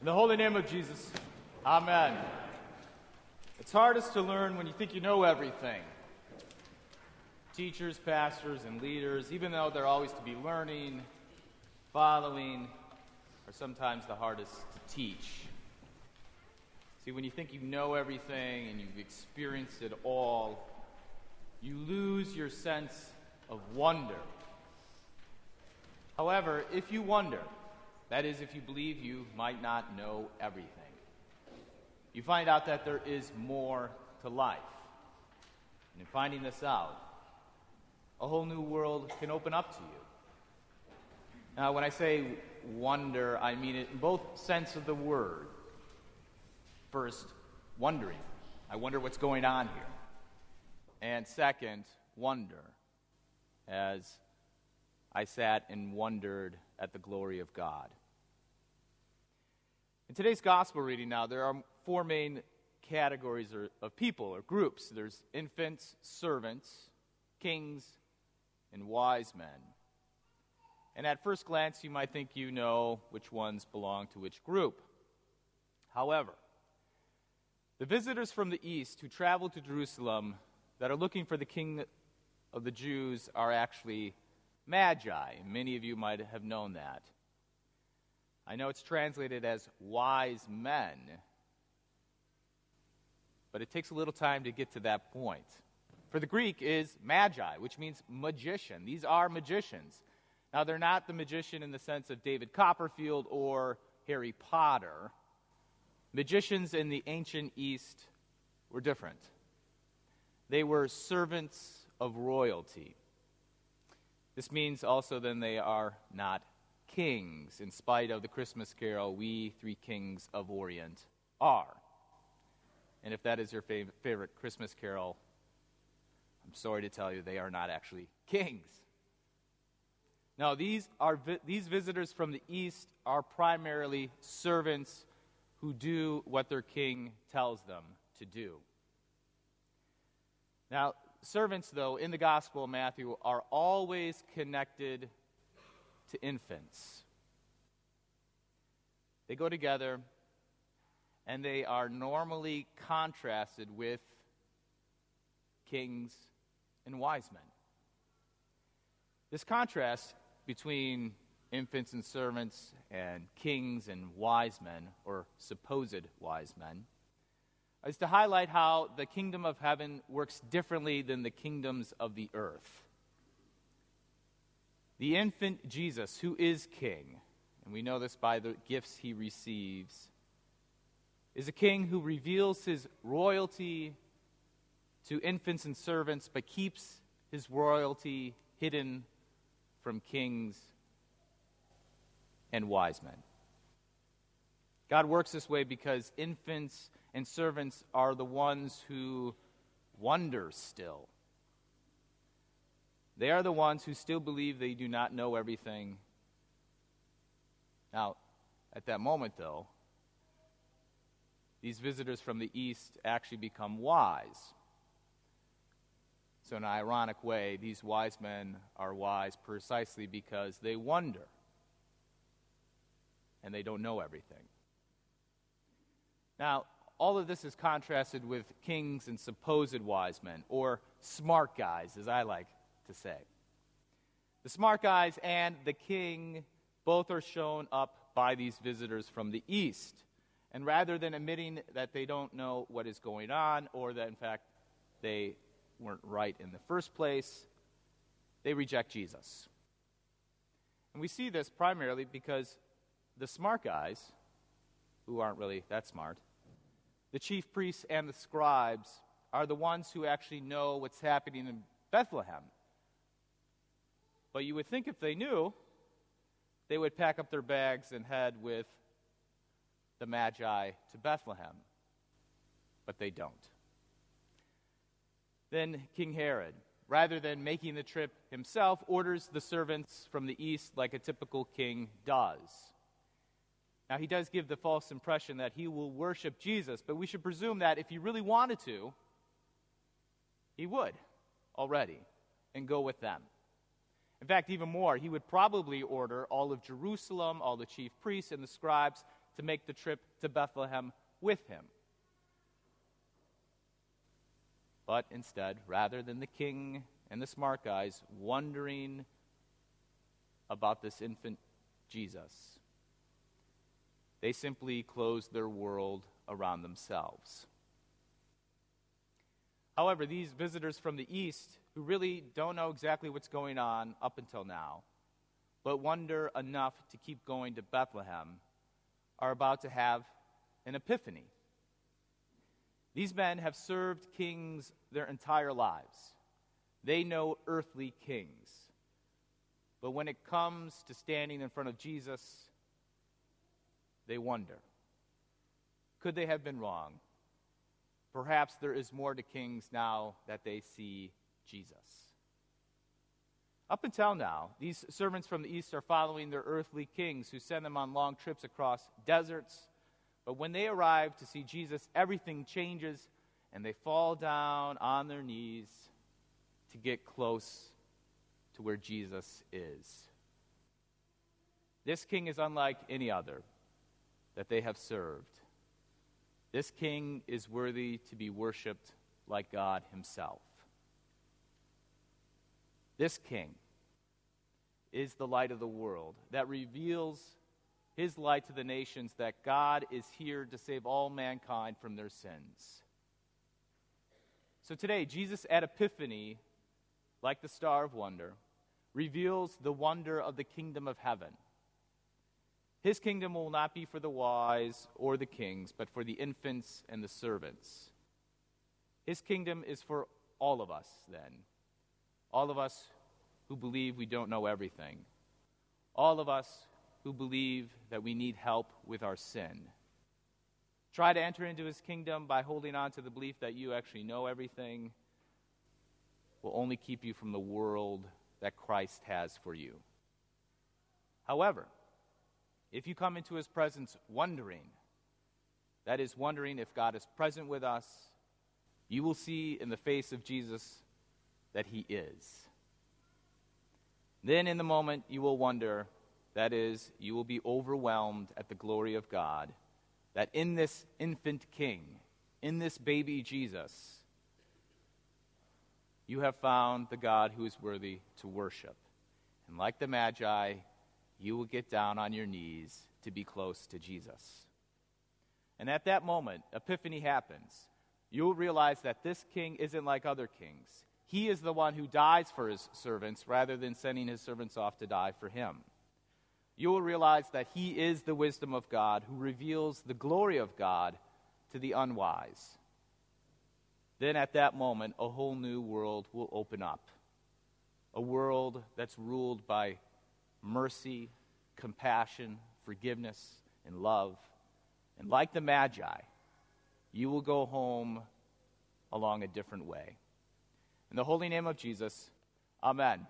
In the holy name of Jesus, Amen. It's hardest to learn when you think you know everything. Teachers, pastors, and leaders, even though they're always to be learning, following, are sometimes the hardest to teach. See, when you think you know everything and you've experienced it all, you lose your sense of wonder. However, if you wonder, that is, if you believe you might not know everything, you find out that there is more to life. And in finding this out, a whole new world can open up to you. Now, when I say wonder, I mean it in both sense of the word. First, wondering. I wonder what's going on here. And second, wonder, as I sat and wondered at the glory of God. In today's gospel reading now, there are four main categories of people or groups there's infants, servants, kings, and wise men. And at first glance, you might think you know which ones belong to which group. However, the visitors from the east who traveled to Jerusalem that are looking for the king of the Jews are actually magi. Many of you might have known that. I know it's translated as wise men, but it takes a little time to get to that point. For the Greek is magi, which means magician. These are magicians. Now, they're not the magician in the sense of David Copperfield or Harry Potter. Magicians in the ancient East were different. They were servants of royalty. This means also then they are not kings, in spite of the Christmas carol, We Three Kings of Orient are. And if that is your fav- favorite Christmas carol, I'm sorry to tell you they are not actually kings. Now, these, are vi- these visitors from the east are primarily servants who do what their king tells them to do. Now, servants, though, in the Gospel of Matthew are always connected to infants. They go together and they are normally contrasted with kings and wise men. This contrast between infants and servants and kings and wise men, or supposed wise men, is to highlight how the kingdom of heaven works differently than the kingdoms of the earth. The infant Jesus, who is king, and we know this by the gifts he receives, is a king who reveals his royalty to infants and servants, but keeps his royalty hidden from kings and wise men. God works this way because infants and servants are the ones who wonder still. They are the ones who still believe they do not know everything. Now, at that moment, though, these visitors from the east actually become wise. So, in an ironic way, these wise men are wise precisely because they wonder and they don't know everything. Now, all of this is contrasted with kings and supposed wise men, or smart guys, as I like to say. The smart guys and the king both are shown up by these visitors from the east. And rather than admitting that they don't know what is going on, or that in fact they weren't right in the first place, they reject Jesus. And we see this primarily because the smart guys, who aren't really that smart, the chief priests and the scribes are the ones who actually know what's happening in Bethlehem. But you would think if they knew, they would pack up their bags and head with the Magi to Bethlehem. But they don't. Then King Herod, rather than making the trip himself, orders the servants from the east like a typical king does. Now, he does give the false impression that he will worship Jesus, but we should presume that if he really wanted to, he would already and go with them. In fact, even more, he would probably order all of Jerusalem, all the chief priests and the scribes to make the trip to Bethlehem with him. But instead, rather than the king and the smart guys wondering about this infant Jesus, they simply closed their world around themselves. However, these visitors from the east, who really don't know exactly what's going on up until now, but wonder enough to keep going to Bethlehem, are about to have an epiphany. These men have served kings their entire lives. They know earthly kings. But when it comes to standing in front of Jesus, they wonder could they have been wrong? Perhaps there is more to kings now that they see Jesus. Up until now, these servants from the east are following their earthly kings who send them on long trips across deserts. But when they arrive to see Jesus, everything changes and they fall down on their knees to get close to where Jesus is. This king is unlike any other that they have served. This king is worthy to be worshiped like God himself. This king is the light of the world that reveals his light to the nations that God is here to save all mankind from their sins. So today, Jesus at Epiphany, like the star of wonder, reveals the wonder of the kingdom of heaven. His kingdom will not be for the wise or the kings, but for the infants and the servants. His kingdom is for all of us, then. All of us who believe we don't know everything. All of us who believe that we need help with our sin. Try to enter into his kingdom by holding on to the belief that you actually know everything will only keep you from the world that Christ has for you. However, if you come into his presence wondering, that is, wondering if God is present with us, you will see in the face of Jesus that he is. Then, in the moment, you will wonder, that is, you will be overwhelmed at the glory of God, that in this infant king, in this baby Jesus, you have found the God who is worthy to worship. And like the Magi, you will get down on your knees to be close to Jesus. And at that moment, Epiphany happens. You will realize that this king isn't like other kings. He is the one who dies for his servants rather than sending his servants off to die for him. You will realize that he is the wisdom of God who reveals the glory of God to the unwise then at that moment, a whole new world will open up. A world that's ruled by mercy, compassion, forgiveness, and love. And like the Magi, you will go home along a different way. In the holy name of Jesus, Amen.